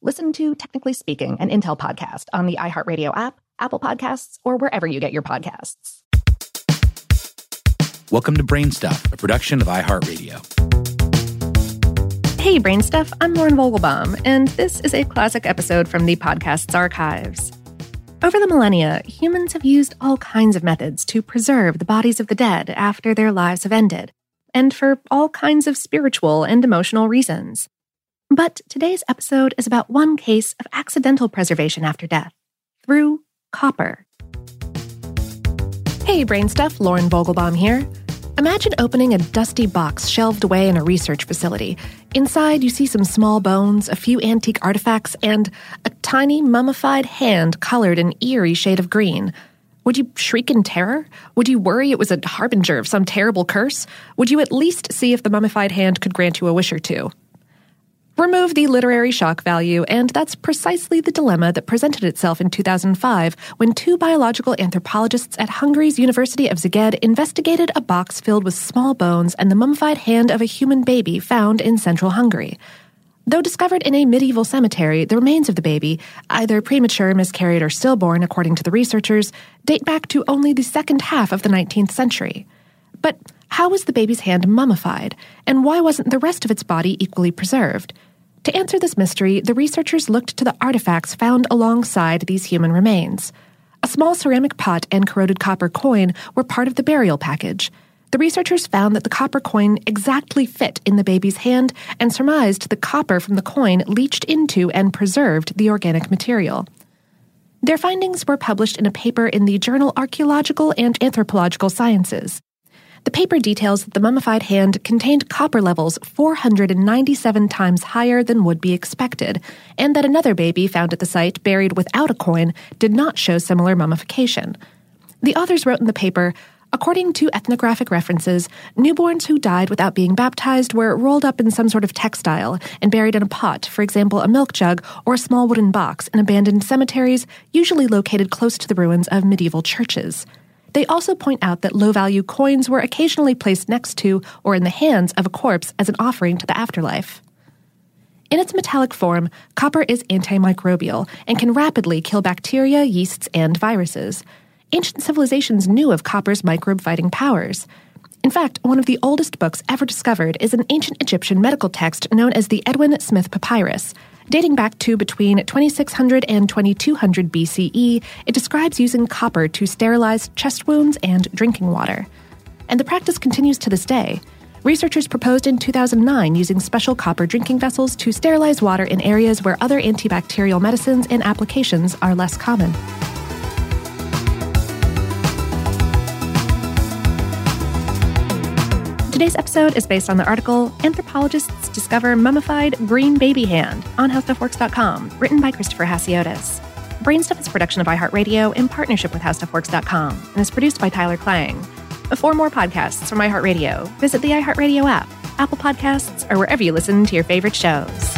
Listen to Technically Speaking, an Intel podcast on the iHeartRadio app, Apple Podcasts, or wherever you get your podcasts. Welcome to Brainstuff, a production of iHeartRadio. Hey, Brainstuff, I'm Lauren Vogelbaum, and this is a classic episode from the podcast's archives. Over the millennia, humans have used all kinds of methods to preserve the bodies of the dead after their lives have ended, and for all kinds of spiritual and emotional reasons. But today's episode is about one case of accidental preservation after death through copper. Hey, Brainstuff, Lauren Vogelbaum here. Imagine opening a dusty box shelved away in a research facility. Inside, you see some small bones, a few antique artifacts, and a tiny mummified hand colored an eerie shade of green. Would you shriek in terror? Would you worry it was a harbinger of some terrible curse? Would you at least see if the mummified hand could grant you a wish or two? Remove the literary shock value, and that's precisely the dilemma that presented itself in 2005 when two biological anthropologists at Hungary's University of Szeged investigated a box filled with small bones and the mummified hand of a human baby found in central Hungary. Though discovered in a medieval cemetery, the remains of the baby, either premature, miscarried, or stillborn, according to the researchers, date back to only the second half of the 19th century. But how was the baby's hand mummified, and why wasn't the rest of its body equally preserved? To answer this mystery, the researchers looked to the artifacts found alongside these human remains. A small ceramic pot and corroded copper coin were part of the burial package. The researchers found that the copper coin exactly fit in the baby's hand and surmised the copper from the coin leached into and preserved the organic material. Their findings were published in a paper in the journal Archaeological and Anthropological Sciences. The paper details that the mummified hand contained copper levels 497 times higher than would be expected, and that another baby found at the site buried without a coin did not show similar mummification. The authors wrote in the paper According to ethnographic references, newborns who died without being baptized were rolled up in some sort of textile and buried in a pot, for example, a milk jug or a small wooden box, in abandoned cemeteries, usually located close to the ruins of medieval churches. They also point out that low value coins were occasionally placed next to or in the hands of a corpse as an offering to the afterlife. In its metallic form, copper is antimicrobial and can rapidly kill bacteria, yeasts, and viruses ancient civilizations knew of copper's microbe fighting powers. In fact, one of the oldest books ever discovered is an ancient Egyptian medical text known as the Edwin Smith Papyrus. Dating back to between 2600 and 2200 BCE, it describes using copper to sterilize chest wounds and drinking water. And the practice continues to this day. Researchers proposed in 2009 using special copper drinking vessels to sterilize water in areas where other antibacterial medicines and applications are less common. Today's episode is based on the article Anthropologists Discover Mummified Green Baby Hand on HowStuffWorks.com, written by Christopher Hassiotis. Brainstuff is a production of iHeartRadio in partnership with HowStuffWorks.com and is produced by Tyler Klang. For more podcasts from iHeartRadio, visit the iHeartRadio app, Apple Podcasts, or wherever you listen to your favorite shows.